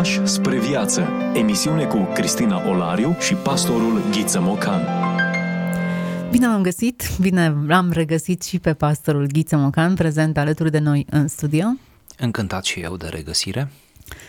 Pași spre viață. Emisiune cu Cristina Olariu și pastorul Ghiță Mocan. Bine am găsit, bine am regăsit și pe pastorul Ghiță Mocan, prezent alături de noi în studio. Încântat și eu de regăsire.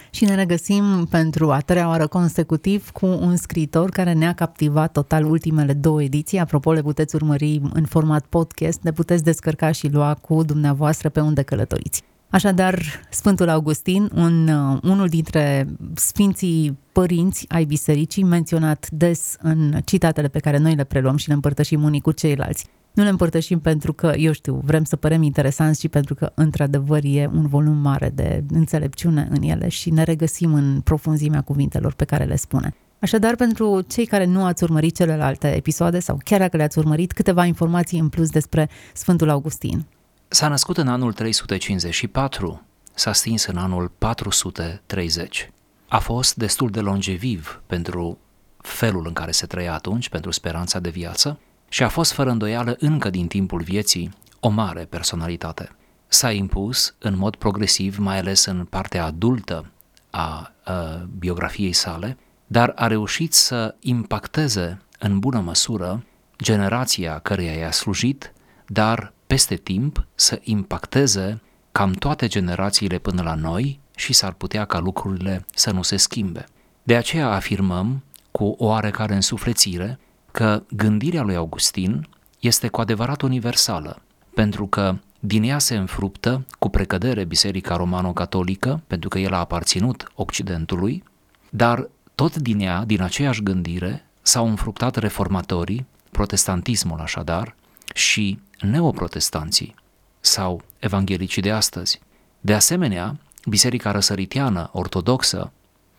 Și ne regăsim pentru a treia oară consecutiv cu un scriitor care ne-a captivat total ultimele două ediții. Apropo, le puteți urmări în format podcast, le puteți descărca și lua cu dumneavoastră pe unde călătoriți. Așadar, Sfântul Augustin, un, uh, unul dintre sfinții părinți ai bisericii, menționat des în citatele pe care noi le preluăm și le împărtășim unii cu ceilalți. Nu le împărtășim pentru că, eu știu, vrem să părem interesanți, ci pentru că, într-adevăr, e un volum mare de înțelepciune în ele și ne regăsim în profunzimea cuvintelor pe care le spune. Așadar, pentru cei care nu ați urmărit celelalte episoade sau chiar dacă le-ați urmărit, câteva informații în plus despre Sfântul Augustin. S-a născut în anul 354, s-a stins în anul 430. A fost destul de longeviv pentru felul în care se trăia atunci, pentru speranța de viață, și a fost fără îndoială încă din timpul vieții o mare personalitate. S-a impus în mod progresiv, mai ales în partea adultă a, a biografiei sale, dar a reușit să impacteze în bună măsură generația căreia i-a slujit, dar peste timp să impacteze cam toate generațiile până la noi și s-ar putea ca lucrurile să nu se schimbe. De aceea afirmăm cu o oarecare însuflețire că gândirea lui Augustin este cu adevărat universală, pentru că din ea se înfruptă cu precădere Biserica Romano-Catolică, pentru că el a aparținut Occidentului, dar tot din ea, din aceeași gândire, s-au înfruptat reformatorii, protestantismul așadar, și neoprotestanții sau evanghelicii de astăzi. De asemenea, Biserica Răsăritiană Ortodoxă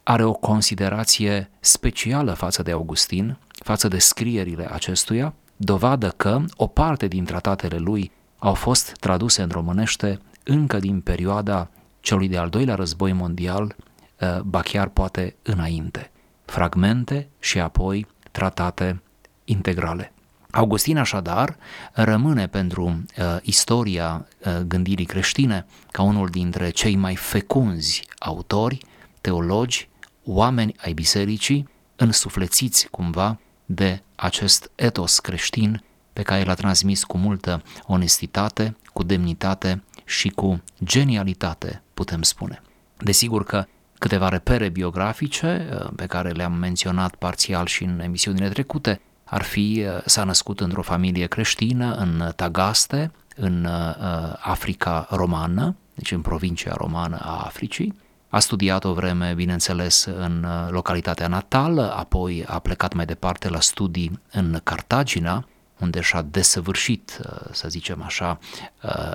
are o considerație specială față de Augustin, față de scrierile acestuia, dovadă că o parte din tratatele lui au fost traduse în românește încă din perioada celui de-al doilea război mondial, eh, ba chiar poate înainte. Fragmente și apoi tratate integrale. Augustin așadar rămâne pentru uh, istoria uh, gândirii creștine ca unul dintre cei mai fecunzi autori, teologi, oameni ai bisericii, însuflețiți cumva de acest etos creștin pe care l-a transmis cu multă onestitate, cu demnitate și cu genialitate, putem spune. Desigur că câteva repere biografice uh, pe care le-am menționat parțial și în emisiunile trecute ar fi, uh, s-a născut într-o familie creștină în Tagaste, în uh, Africa romană, deci în provincia romană a Africii. A studiat o vreme, bineînțeles, în uh, localitatea natală, apoi a plecat mai departe la studii în Cartagina, unde și-a desăvârșit, să zicem așa,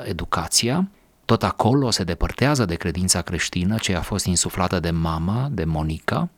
educația. Tot acolo se depărtează de credința creștină ce a fost insuflată de mama, de Monica, Uh,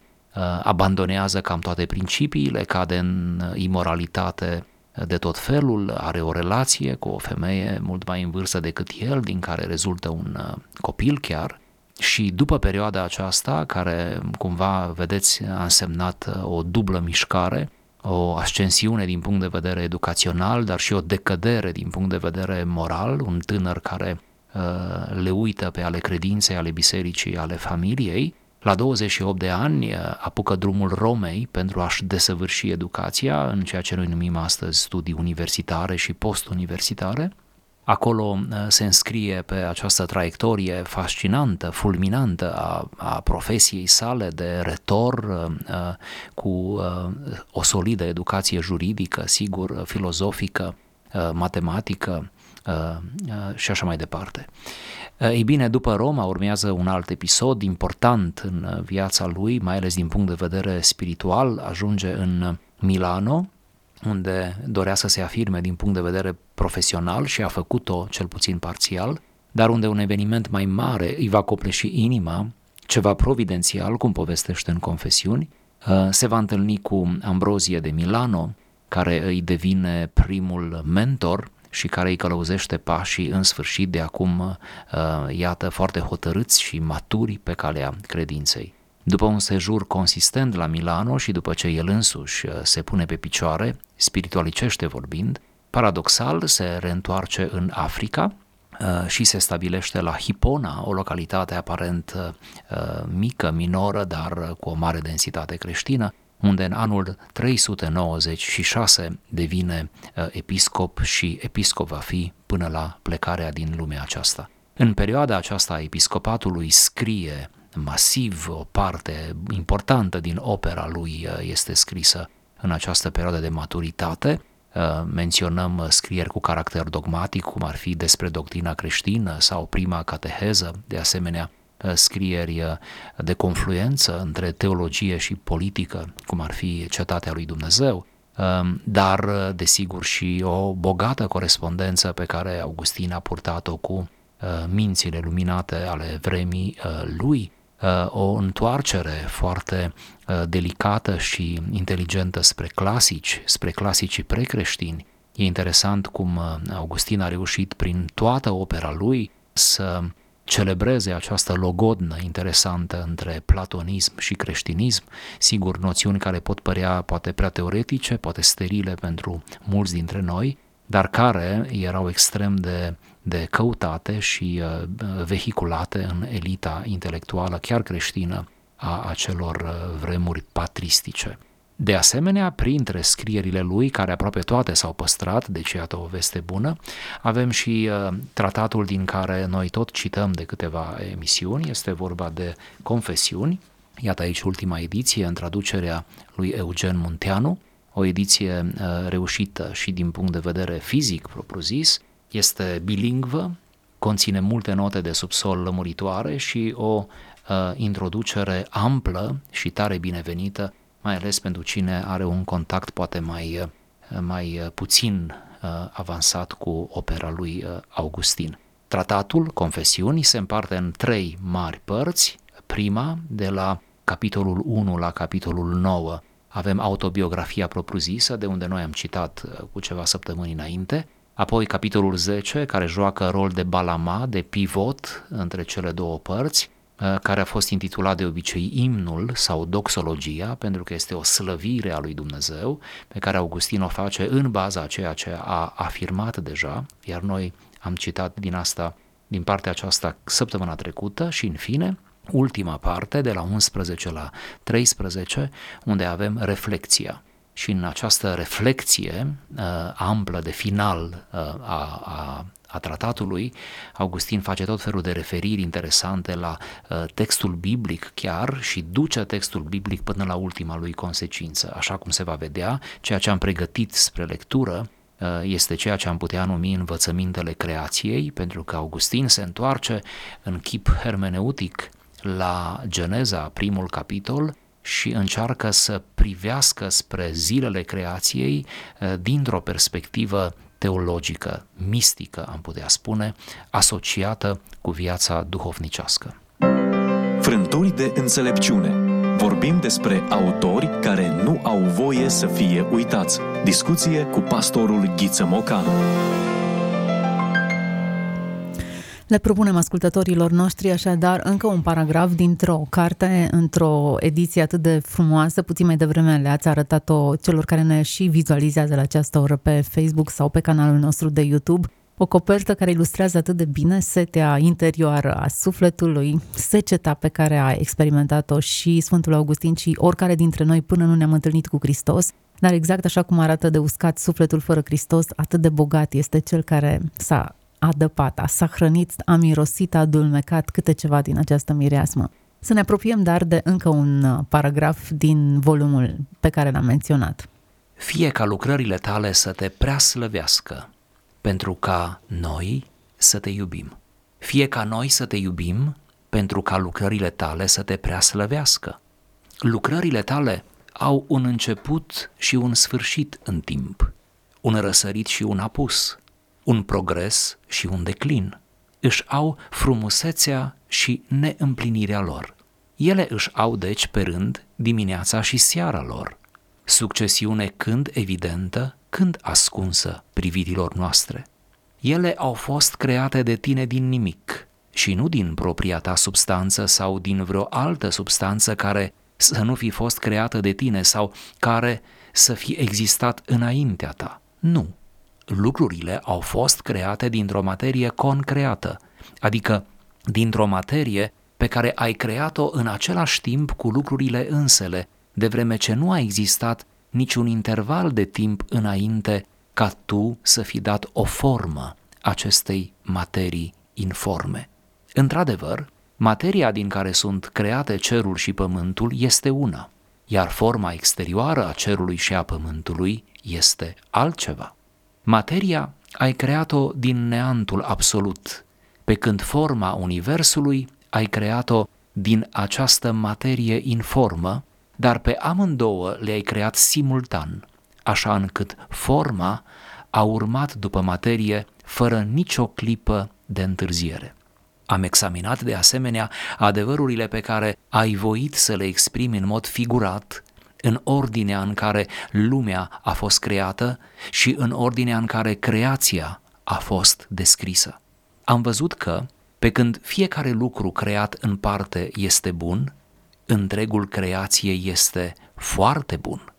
abandonează cam toate principiile, cade în imoralitate de tot felul, are o relație cu o femeie mult mai în vârstă decât el, din care rezultă un uh, copil chiar, și după perioada aceasta, care cumva, vedeți, a însemnat uh, o dublă mișcare, o ascensiune din punct de vedere educațional, dar și o decădere din punct de vedere moral, un tânăr care uh, le uită pe ale credinței, ale bisericii, ale familiei, la 28 de ani uh, apucă drumul Romei pentru a-și desăvârși educația în ceea ce noi numim astăzi studii universitare și postuniversitare. Acolo uh, se înscrie pe această traiectorie fascinantă, fulminantă a, a profesiei sale de retor uh, cu o solidă educație juridică, sigur, filozofică, matematică și așa mai departe. Eh, ei bine, după Roma urmează un alt episod important în eh, viața lui, mai ales din punct de vedere spiritual, ajunge în Milano, unde dorea să se afirme din punct de vedere profesional și a făcut-o cel puțin parțial, dar unde un eveniment mai mare îi va copleși inima, ceva providențial, cum povestește în confesiuni, eh, se va întâlni cu Ambrozie de Milano, care îi devine primul mentor și care îi călăuzește pașii în sfârșit de acum, uh, iată, foarte hotărâți și maturi pe calea credinței. După un sejur consistent la Milano și după ce el însuși uh, se pune pe picioare, spiritualicește vorbind, paradoxal se reîntoarce în Africa, uh, și se stabilește la Hipona, o localitate aparent uh, mică, minoră, dar cu o mare densitate creștină, unde în anul 396 devine episcop și episcop va fi până la plecarea din lumea aceasta. În perioada aceasta a episcopatului scrie masiv, o parte importantă din opera lui este scrisă în această perioadă de maturitate. Uh, menționăm uh, scrieri cu caracter dogmatic, cum ar fi despre doctrina creștină sau prima cateheză, de asemenea uh, scrieri de confluență între teologie și politică, cum ar fi Cetatea lui Dumnezeu, dar desigur și o bogată corespondență pe care Augustin a purtat-o cu mințile luminate ale vremii lui, Uh, o întoarcere foarte uh, delicată și inteligentă spre clasici, spre clasicii precreștini. E interesant cum uh, Augustin a reușit prin toată opera lui să celebreze această logodnă interesantă între platonism și creștinism, sigur noțiuni care pot părea poate prea teoretice, poate sterile pentru mulți dintre noi, dar care erau extrem de de căutate și uh, vehiculate în elita intelectuală, chiar creștină, a acelor uh, vremuri patristice. De asemenea, printre scrierile lui, care aproape toate s-au păstrat, deci iată o veste bună, avem și uh, tratatul din care noi tot cităm de câteva emisiuni, este vorba de Confesiuni, iată aici ultima ediție în traducerea lui Eugen Munteanu, o ediție uh, reușită și din punct de vedere fizic, propriu-zis, este bilingvă, conține multe note de subsol lămuritoare și o uh, introducere amplă și tare binevenită, mai ales pentru cine are un contact poate mai, uh, mai uh, puțin uh, avansat cu opera lui uh, Augustin. Tratatul Confesiunii se împarte în trei mari părți. Prima, de la capitolul 1 la capitolul 9, avem autobiografia propriu-zisă, de unde noi am citat uh, cu ceva săptămâni înainte, Apoi capitolul 10, care joacă rol de balama, de pivot între cele două părți, uh, care a fost intitulat de obicei imnul sau doxologia, pentru că este o slăvire a lui Dumnezeu, pe care Augustin o face în baza a ceea ce a afirmat deja, iar noi am citat din asta, din partea aceasta săptămâna trecută și în fine, ultima parte, de la 11 la 13, unde avem reflexia. Și în această reflexie uh, amplă de final uh, a, a, a tratatului, Augustin face tot felul de referiri interesante la uh, textul biblic chiar și duce textul biblic până la ultima lui consecință. Așa cum se va vedea, ceea ce am pregătit spre lectură uh, este ceea ce am putea numi învățămintele creației, pentru că Augustin se întoarce în chip hermeneutic la Geneza, primul capitol, și încearcă să privească spre zilele creației eh, dintr-o perspectivă teologică, mistică, am putea spune, asociată cu viața duhovnicească. Frânturi de înțelepciune. Vorbim despre autori care nu au voie să fie uitați. Discuție cu pastorul Ghiță Mocanu. Le propunem ascultătorilor noștri așadar încă un paragraf dintr-o carte, într-o ediție atât de frumoasă, puțin mai devreme le-ați arătat-o celor care ne și vizualizează la această oră pe Facebook sau pe canalul nostru de YouTube. O copertă care ilustrează atât de bine setea interioară a sufletului, seceta pe care a experimentat-o și Sfântul Augustin și oricare dintre noi până nu ne-am întâlnit cu Hristos, dar exact așa cum arată de uscat sufletul fără Hristos, atât de bogat este cel care s-a adăpat, a s-a hrănit, a mirosit, a dulmecat câte ceva din această mireasmă. Să ne apropiem dar de încă un uh, paragraf din volumul pe care l-am menționat. Fie ca lucrările tale să te prea slăvească, pentru ca noi să te iubim. Fie ca noi să te iubim, pentru ca lucrările tale să te prea slăvească. Lucrările tale au un început și un sfârșit în timp, un răsărit și un apus, un progres și un declin. Își au frumusețea și neîmplinirea lor. Ele își au deci pe rând dimineața și seara lor. Succesiune când evidentă, când ascunsă privirilor noastre. Ele au fost create de tine din nimic și nu din propria ta substanță sau din vreo altă substanță care să nu fi fost creată de tine sau care să fi existat înaintea ta. Nu, lucrurile au fost create dintr-o materie concreată, adică dintr-o materie pe care ai creat-o în același timp cu lucrurile însele, de vreme ce nu a existat niciun interval de timp înainte ca tu să fi dat o formă acestei materii informe. Într-adevăr, materia din care sunt create cerul și pământul este una, iar forma exterioară a cerului și a pământului este altceva. Materia ai creat-o din neantul absolut, pe când forma universului ai creat-o din această materie informă, dar pe amândouă le-ai creat simultan, așa încât forma a urmat după materie fără nicio clipă de întârziere. Am examinat de asemenea adevărurile pe care ai voit să le exprimi în mod figurat, în ordinea în care lumea a fost creată și în ordinea în care creația a fost descrisă. Am văzut că, pe când fiecare lucru creat în parte este bun, întregul creației este foarte bun.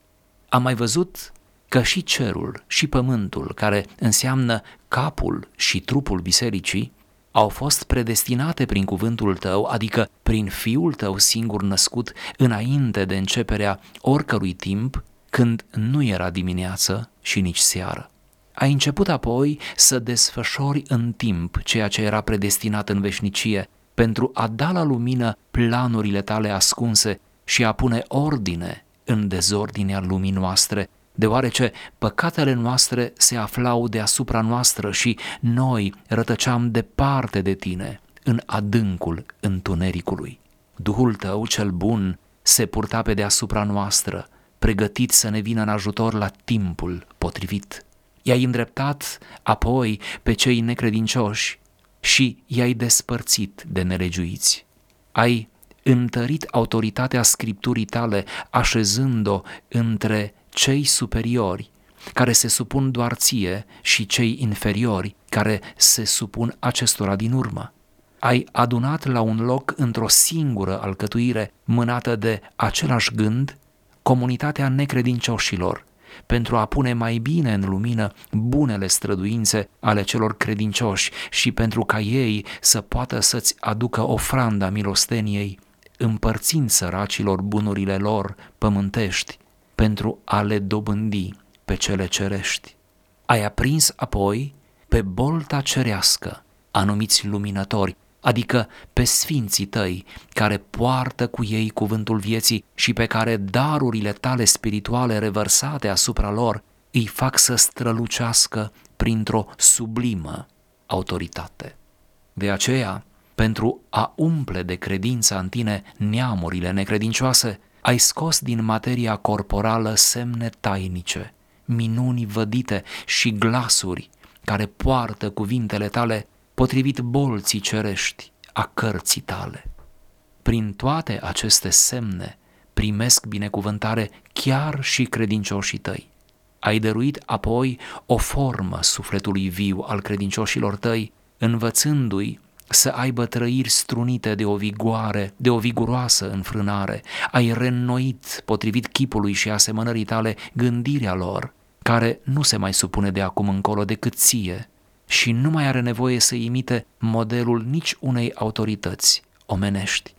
Am mai văzut că și cerul și pământul, care înseamnă capul și trupul bisericii, au fost predestinate prin cuvântul tău, adică prin fiul tău singur născut înainte de începerea oricărui timp, când nu era dimineață și nici seară. Ai început apoi să desfășori în timp ceea ce era predestinat în veșnicie, pentru a da la lumină planurile tale ascunse și a pune ordine în dezordinea lumii noastre, deoarece păcatele noastre se aflau deasupra noastră și noi rătăceam departe de tine, în adâncul întunericului. Duhul tău cel bun se purta pe deasupra noastră, pregătit să ne vină în ajutor la timpul potrivit. I-ai îndreptat apoi pe cei necredincioși și i-ai despărțit de nelegiuiți. Ai întărit autoritatea scripturii tale, așezând-o între cei superiori, care se supun doar ție, și cei inferiori, care se supun acestora din urmă. Ai adunat la un loc într-o singură alcătuire mânată de același gând comunitatea necredincioșilor, pentru a pune mai bine în lumină bunele străduințe ale celor credincioși și pentru ca ei să poată să-ți aducă ofranda milosteniei, împărțind săracilor bunurile lor pământești pentru a le dobândi pe cele cerești. Ai aprins apoi pe bolta cerească anumiți luminători, adică pe sfinții tăi care poartă cu ei cuvântul vieții și pe care darurile tale spirituale revărsate asupra lor îi fac să strălucească printr-o sublimă autoritate. De aceea, pentru a umple de credința în tine neamurile necredincioase, ai scos din materia corporală semne tainice, minuni vădite și glasuri care poartă cuvintele tale potrivit bolții cerești a cărții tale. Prin toate aceste semne primesc binecuvântare chiar și credincioșii tăi. Ai dăruit apoi o formă sufletului viu al credincioșilor tăi, învățându-i să aibă trăiri strunite de o vigoare, de o viguroasă înfrânare. Ai reînnoit, potrivit chipului și asemănării tale, gândirea lor, care nu se mai supune de acum încolo decât ție și nu mai are nevoie să imite modelul nici unei autorități omenești.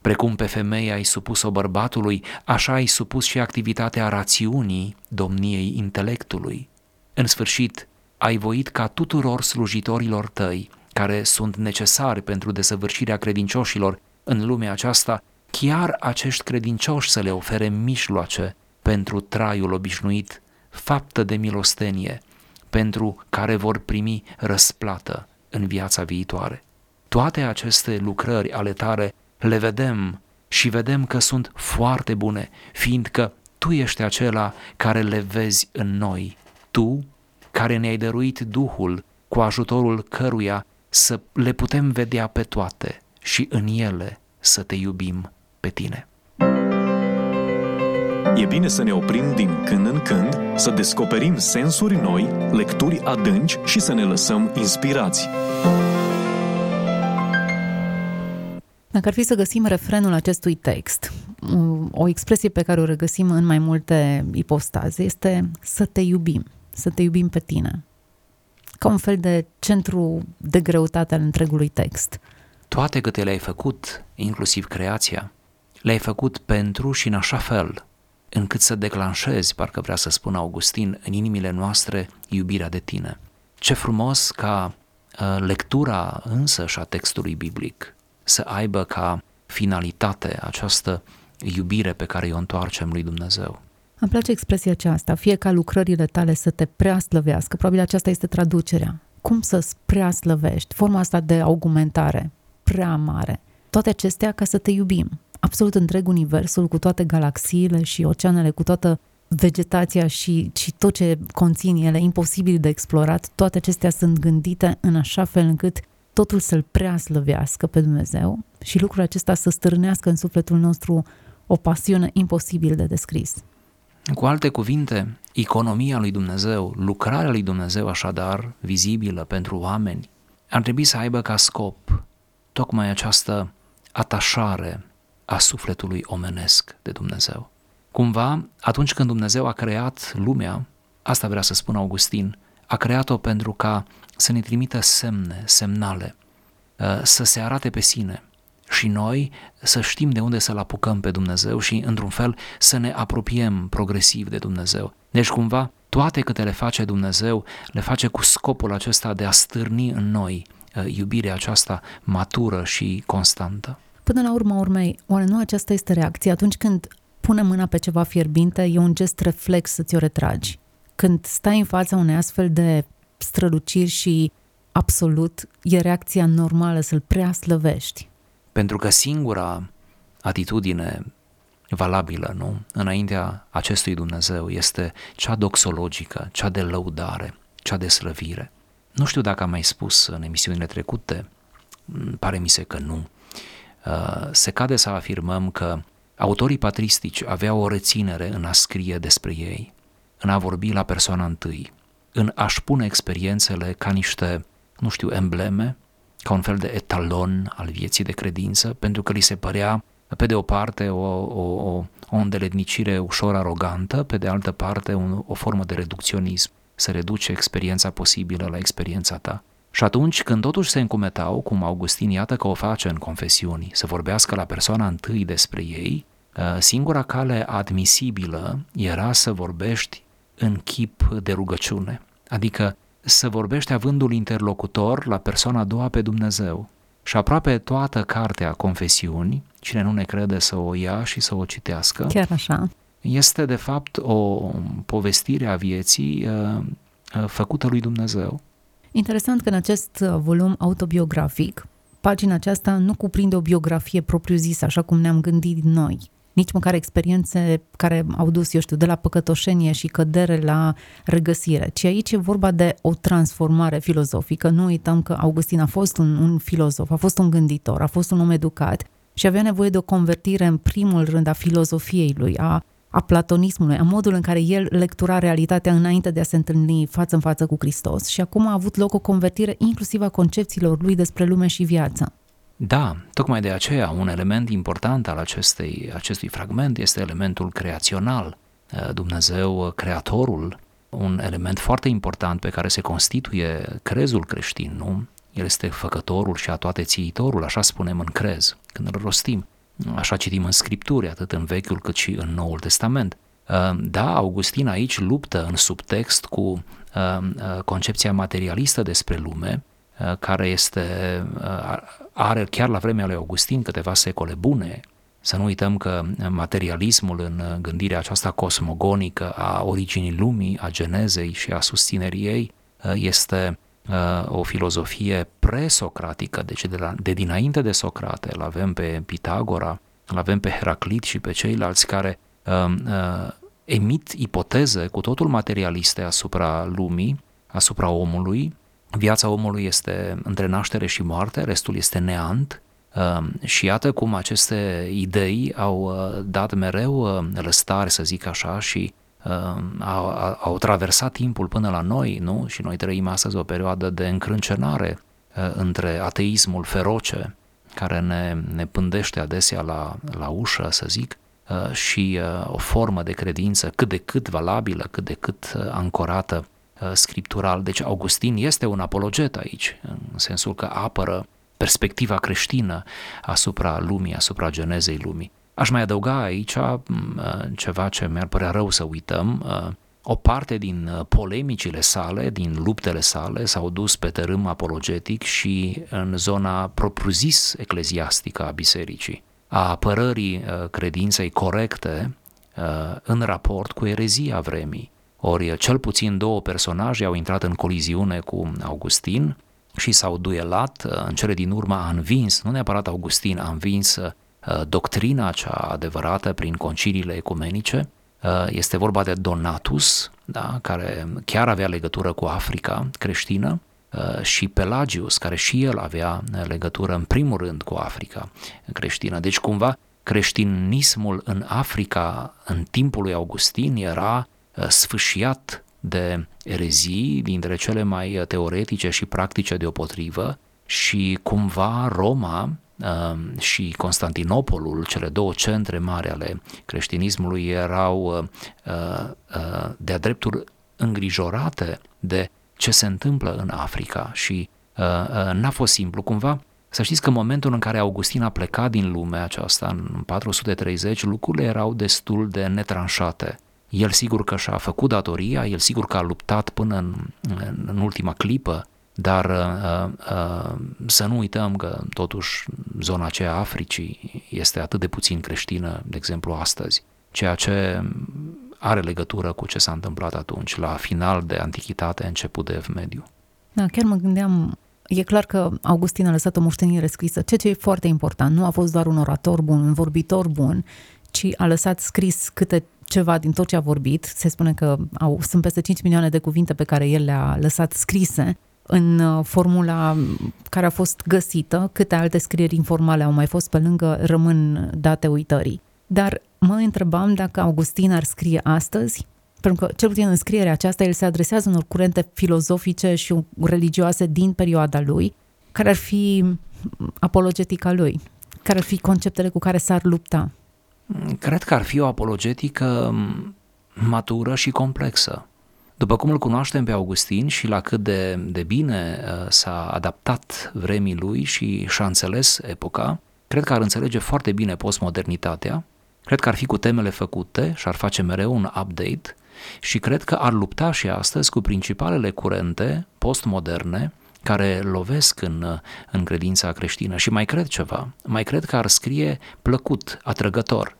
Precum pe femeie ai supus-o bărbatului, așa ai supus și activitatea rațiunii domniei intelectului. În sfârșit, ai voit ca tuturor slujitorilor tăi care sunt necesari pentru desăvârșirea credincioșilor în lumea aceasta, chiar acești credincioși să le ofere mișloace pentru traiul obișnuit, faptă de milostenie, pentru care vor primi răsplată în viața viitoare. Toate aceste lucrări ale tale le vedem și vedem că sunt foarte bune, fiindcă Tu ești acela care le vezi în noi, Tu care ne-ai dăruit Duhul cu ajutorul căruia să le putem vedea pe toate și în ele să te iubim pe tine. E bine să ne oprim din când în când, să descoperim sensuri noi, lecturi adânci și să ne lăsăm inspirați. Dacă ar fi să găsim refrenul acestui text, o expresie pe care o regăsim în mai multe ipostaze este să te iubim, să te iubim pe tine. Ca un fel de centru de greutate al întregului text. Toate câte le-ai făcut, inclusiv creația, le-ai făcut pentru și în așa fel încât să declanșezi, parcă vrea să spun Augustin, în inimile noastre iubirea de tine. Ce frumos ca uh, lectura însă și a textului biblic să aibă ca finalitate această iubire pe care o întoarcem lui Dumnezeu. Îmi place expresia aceasta, fie ca lucrările tale să te prea slăvească, probabil aceasta este traducerea. Cum să prea slăvești? Forma asta de augmentare, prea mare. Toate acestea ca să te iubim. Absolut întreg universul, cu toate galaxiile și oceanele, cu toată vegetația și, și tot ce conțin ele, imposibil de explorat, toate acestea sunt gândite în așa fel încât totul să-L prea slăvească pe Dumnezeu și lucrul acesta să stârnească în sufletul nostru o pasiune imposibil de descris. Cu alte cuvinte, economia lui Dumnezeu, lucrarea lui Dumnezeu așadar, vizibilă pentru oameni, ar trebui să aibă ca scop tocmai această atașare a sufletului omenesc de Dumnezeu. Cumva, atunci când Dumnezeu a creat lumea, asta vrea să spun Augustin, a creat-o pentru ca să ne trimită semne, semnale, uh, să se arate pe sine și noi să știm de unde să-L apucăm pe Dumnezeu și, într-un fel, să ne apropiem progresiv de Dumnezeu. Deci, cumva, toate câte le face Dumnezeu, le face cu scopul acesta de a stârni în noi uh, iubirea aceasta matură și constantă. Până la urmă urmei, oare nu aceasta este reacția atunci când punem mâna pe ceva fierbinte, e un gest reflex să ți-o retragi. Când stai în fața unei astfel de străluciri și absolut e reacția normală să-l prea slăvești. Pentru că singura atitudine valabilă, nu? Înaintea acestui Dumnezeu este cea doxologică, cea de lăudare, cea de slăvire. Nu știu dacă am mai spus în emisiunile trecute, pare mi se că nu. Uh, se cade să afirmăm că autorii patristici aveau o reținere în a scrie despre ei, în a vorbi la persoana întâi, în a-și pune experiențele ca niște, nu știu, embleme, ca un fel de etalon al vieții de credință, pentru că li se părea, pe de o parte, o, o, o, o îndeletnicire ușor arogantă, pe de altă parte, un, o formă de reducționism, să reduce experiența posibilă la experiența ta. Și atunci, când totuși se încumetau, cum Augustin iată că o face în confesiuni, să vorbească la persoana întâi despre ei, ă, singura cale admisibilă era să vorbești în chip de rugăciune, adică să vorbești avândul interlocutor la persoana a doua pe Dumnezeu. Și aproape toată cartea confesiuni, cine nu ne crede să o ia și să o citească, Chiar așa. este de fapt o povestire a vieții uh, uh, făcută lui Dumnezeu. Interesant că în acest uh, volum autobiografic, pagina aceasta nu cuprinde o biografie propriu-zisă, așa cum ne-am gândit noi, nici măcar experiențe care au dus, eu știu, de la păcătoșenie și cădere la regăsire, ci aici e vorba de o transformare filozofică. Nu uităm că Augustin a fost un, un filozof, a fost un gânditor, a fost un om educat și avea nevoie de o convertire în primul rând a filozofiei lui, a a platonismului, a modul în care el lectura realitatea înainte de a se întâlni față în față cu Hristos și acum a avut loc o convertire inclusiv a concepțiilor lui despre lume și viață. Da, tocmai de aceea un element important al acestei, acestui fragment este elementul creațional. Uh, Dumnezeu, uh, creatorul, un element foarte important pe care se constituie crezul creștin, nu? El este făcătorul și a toate țiitorul, așa spunem în crez, când îl rostim. Așa citim în Scripturi, atât în Vechiul cât și în Noul Testament. Uh, da, Augustin aici luptă în subtext cu concepția materialistă despre lume, Uh, care este, uh, are chiar la vremea lui Augustin câteva secole bune. Să nu uităm că materialismul în gândirea aceasta cosmogonică a originii lumii, a genezei și a susținerii ei uh, este o filozofie presocratică, deci de, la, de dinainte de Socrate, îl avem pe Pitagora, îl avem pe Heraclit și pe ceilalți care uh, uh, emit ipoteze cu totul materialiste asupra lumii, asupra omului, Viața omului este între naștere și moarte, restul este neant um, și iată cum aceste idei au uh, dat mereu uh, lăstare, să zic așa, și um, au, au traversat timpul până la noi, nu? Și noi trăim astăzi o perioadă de încrâncenare uh, între ateismul feroce, care ne, ne pândește adesea la, la ușă, să zic, și o formă de credință cât de cât valabilă, cât de cât ancorată scriptural. Deci Augustin este un apologet aici, în sensul că apără perspectiva creștină asupra lumii, asupra genezei lumii. Aș mai adăuga aici ceva ce mi-ar părea rău să uităm. O parte din polemicile sale, din luptele sale, s-au dus pe tărâm apologetic și în zona propriu-zis ecleziastică a bisericii, a apărării credinței corecte în raport cu erezia vremii. Ori cel puțin două personaje au intrat în coliziune cu Augustin și s-au duelat, în cele din urmă a învins, nu neapărat Augustin, a învins Uh, doctrina cea adevărată prin conciliile ecumenice. Uh, este vorba de Donatus, da, care chiar avea legătură cu Africa creștină, uh, și Pelagius, care și el avea legătură în primul rând cu Africa creștină. Deci cumva creștinismul în Africa în timpul lui Augustin era sfâșiat de erezii dintre cele mai teoretice și practice deopotrivă și cumva Roma Um, și Constantinopolul, cele două centre mari ale creștinismului, erau uh, uh, de-a dreptul îngrijorate de ce se întâmplă în Africa și uh, n-a fost simplu. Cumva, să știți că în momentul în care Augustin a plecat din lumea aceasta, în 430, lucrurile erau destul de netranșate. El sigur că și-a făcut datoria, el sigur că a luptat până în, în ultima clipă dar uh, uh, să nu uităm că totuși zona aceea a Africii este atât de puțin creștină, de exemplu astăzi, ceea ce are legătură cu ce s-a întâmplat atunci, la final de antichitate, început de mediu. Da, chiar mă gândeam, e clar că Augustin a lăsat o moștenire scrisă, ceea ce e foarte important. Nu a fost doar un orator bun, un vorbitor bun, ci a lăsat scris câte ceva din tot ce a vorbit. Se spune că au, sunt peste 5 milioane de cuvinte pe care el le-a lăsat scrise în uh, formula care a fost găsită, câte alte scrieri informale au mai fost pe lângă, rămân date uitării. Dar mă întrebam dacă Augustin ar scrie astăzi, pentru că, cel puțin în scrierea aceasta, el se adresează unor curente filozofice și religioase din perioada lui, care ar fi apologetica lui, care ar fi conceptele cu care s-ar lupta. Cred că ar fi o apologetică matură și complexă. După cum îl cunoaștem pe Augustin și la cât de, de bine uh, s-a adaptat vremii lui și și-a înțeles epoca, cred că ar înțelege foarte bine postmodernitatea, cred că ar fi cu temele făcute și ar face mereu un update și cred că ar lupta și astăzi cu principalele curente postmoderne care lovesc în, în credința creștină și mai cred ceva, mai cred că ar scrie plăcut, atrăgător,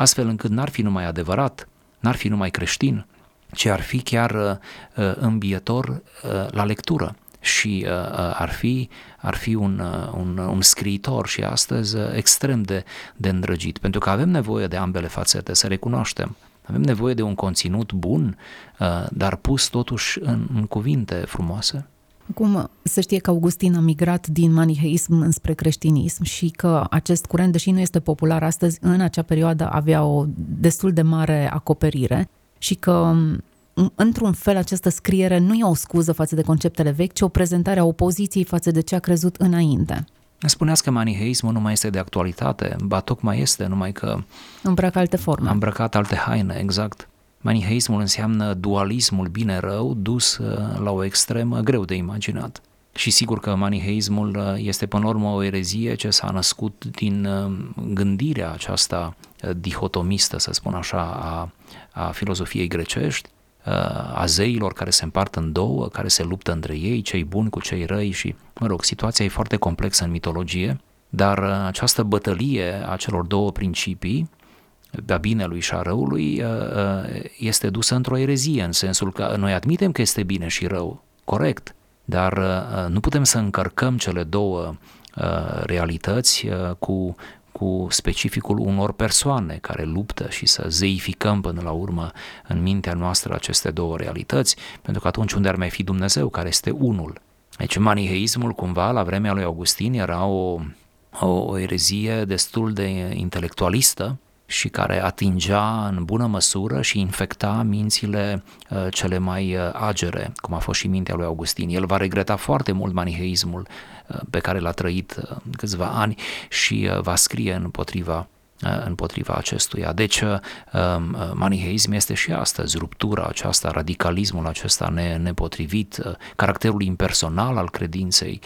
astfel încât n-ar fi numai adevărat, n-ar fi numai creștin, ci ar fi chiar uh, uh, îmbietor uh, la lectură și ar fi, ar fi un, un, un scriitor și astăzi extrem de, de îndrăgit, pentru că avem nevoie de ambele fațete, să recunoaștem. Avem nevoie de un conținut bun, dar pus totuși în, în cuvinte frumoase. Acum, să știe că Augustin a migrat din maniheism înspre creștinism și că acest curent, deși nu este popular astăzi, în acea perioadă avea o destul de mare acoperire și că într-un fel această scriere nu e o scuză față de conceptele vechi, ci o prezentare a opoziției față de ce a crezut înainte. Spuneați că maniheismul nu mai este de actualitate, ba tocmai este, numai că... Îmbracă alte forme. Am îmbrăcat alte haine, exact. Maniheismul înseamnă dualismul bine-rău dus uh, la o extremă greu de imaginat. Și sigur că maniheismul uh, este până la urmă o erezie ce s-a născut din uh, gândirea aceasta dihotomistă, să spun așa, a, a filozofiei grecești, a zeilor care se împart în două, care se luptă între ei, cei buni cu cei răi și, mă rog, situația e foarte complexă în mitologie, dar această bătălie a celor două principii, a binelui și a răului, este dusă într-o erezie, în sensul că noi admitem că este bine și rău, corect, dar nu putem să încărcăm cele două realități cu cu specificul unor persoane care luptă și să zeificăm până la urmă în mintea noastră aceste două realități, pentru că atunci unde ar mai fi Dumnezeu, care este unul? Deci maniheismul cumva la vremea lui Augustin era o, o, o erezie destul de intelectualistă, și care atingea în bună măsură și infecta mințile uh, cele mai uh, agere, cum a fost și mintea lui Augustin. El va regreta foarte mult maniheismul uh, pe care l-a trăit câțiva ani și va scrie împotriva împotriva acestuia. Deci, um, maniheism este și astăzi ruptura aceasta, radicalismul acesta nepotrivit, caracterul impersonal al credinței,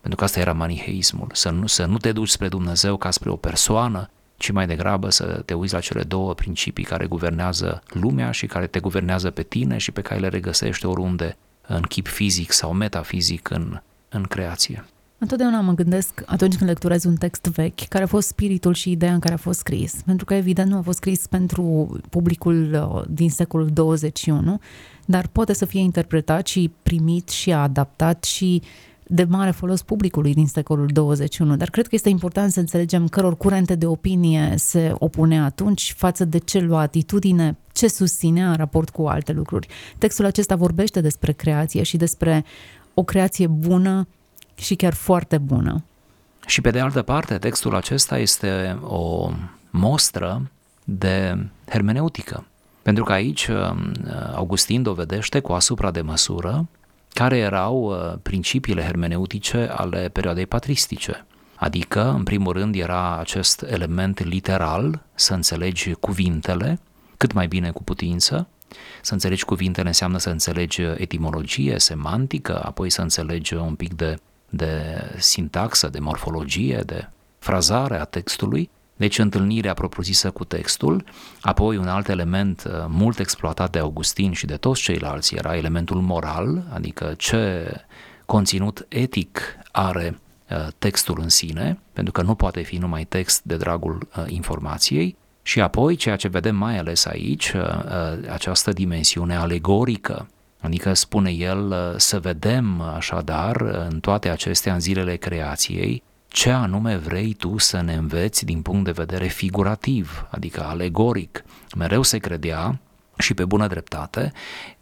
pentru că asta era maniheismul, să nu, să nu te duci spre Dumnezeu ca spre o persoană, ci mai degrabă să te uiți la cele două principii care guvernează lumea și care te guvernează pe tine și pe care le regăsești oriunde în chip fizic sau metafizic în, în creație. Întotdeauna mă gândesc atunci când lecturez un text vechi, care a fost spiritul și ideea în care a fost scris. Pentru că, evident, nu a fost scris pentru publicul uh, din secolul 21, dar poate să fie interpretat și primit și adaptat și de mare folos publicului din secolul 21, dar cred că este important să înțelegem căror curente de opinie se opunea atunci față de ce lua atitudine, ce susținea în raport cu alte lucruri. Textul acesta vorbește despre creație și despre o creație bună și chiar foarte bună. Și pe de altă parte, textul acesta este o mostră de hermeneutică. Pentru că aici um, Augustin dovedește cu asupra de măsură care erau uh, principiile hermeneutice ale perioadei patristice. Adică, în primul rând, era acest element literal, să înțelegi cuvintele cât mai bine cu putință, să înțelegi cuvintele înseamnă să înțelegi etimologie, semantică, apoi să înțelegi un pic de, de sintaxă, de morfologie, de frazare a textului deci întâlnirea propriu-zisă cu textul, apoi un alt element uh, mult exploatat de Augustin și de toți ceilalți era elementul moral, adică ce conținut etic are uh, textul în sine, pentru că nu poate fi numai text de dragul uh, informației, și apoi ceea ce vedem mai ales aici, această dimensiune alegorică, adică spune el să vedem așadar în toate acestea în zilele creației ce anume vrei tu să ne înveți din punct de vedere figurativ, adică alegoric. Mereu se credea și pe bună dreptate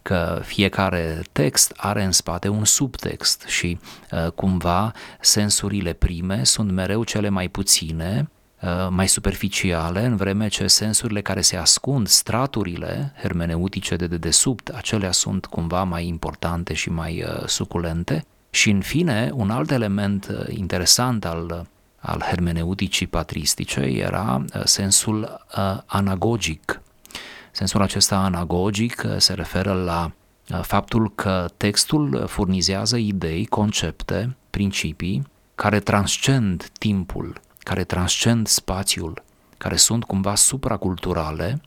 că fiecare text are în spate un subtext și uh, cumva sensurile prime sunt mereu cele mai puține, uh, mai superficiale, în vreme ce sensurile care se ascund, straturile hermeneutice de dedesubt, acelea sunt cumva mai importante și mai uh, suculente și în fine, un alt element uh, interesant al, uh, al hermeneuticii patristice era uh, sensul anagogic. Sensul acesta anagogic se referă la faptul că textul furnizează idei, concepte, principii care transcend timpul, care transcend spațiul, care sunt cumva supraculturale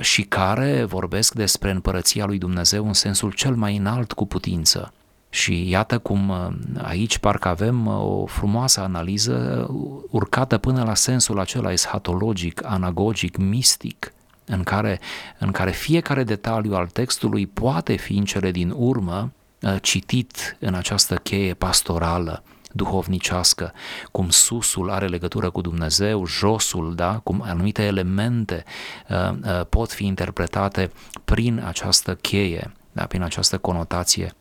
și care vorbesc despre împărăția lui Dumnezeu în sensul cel mai înalt cu putință. Și iată cum uh, aici parcă avem uh, o frumoasă analiză uh, urcată până la sensul acela eschatologic, anagogic, mistic, în care, în care fiecare detaliu al textului poate fi în cele din urmă citit în această cheie pastorală, duhovnicească, cum susul are legătură cu Dumnezeu, josul, da, cum anumite elemente uh, uh, pot fi interpretate prin această cheie, da, prin această conotație Uh,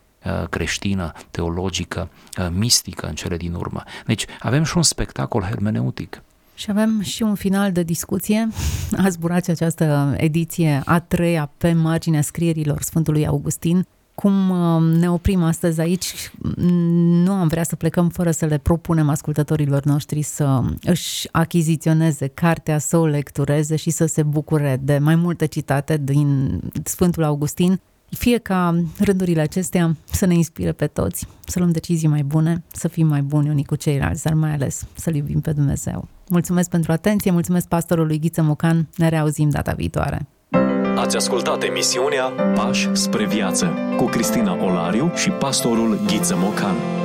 creștină, teologică, uh, mistică în cele din urmă. Deci avem și un spectacol hermeneutic. Și avem și un final de discuție. A zburat această ediție a treia pe marginea scrierilor Sfântului Augustin. Cum uh, ne oprim astăzi aici, nu am vrea să plecăm fără să le propunem ascultătorilor noștri să își achiziționeze cartea, să o lectureze și să se bucure de mai multe citate din Sfântul Augustin fie ca rândurile acestea să ne inspire pe toți, să luăm decizii mai bune, să fim mai buni unii cu ceilalți, dar mai ales să-L iubim pe Dumnezeu. Mulțumesc pentru atenție, mulțumesc pastorului Ghiță Mocan, ne reauzim data viitoare. Ați ascultat emisiunea Pași spre viață cu Cristina Olariu și pastorul Ghiță Mocan.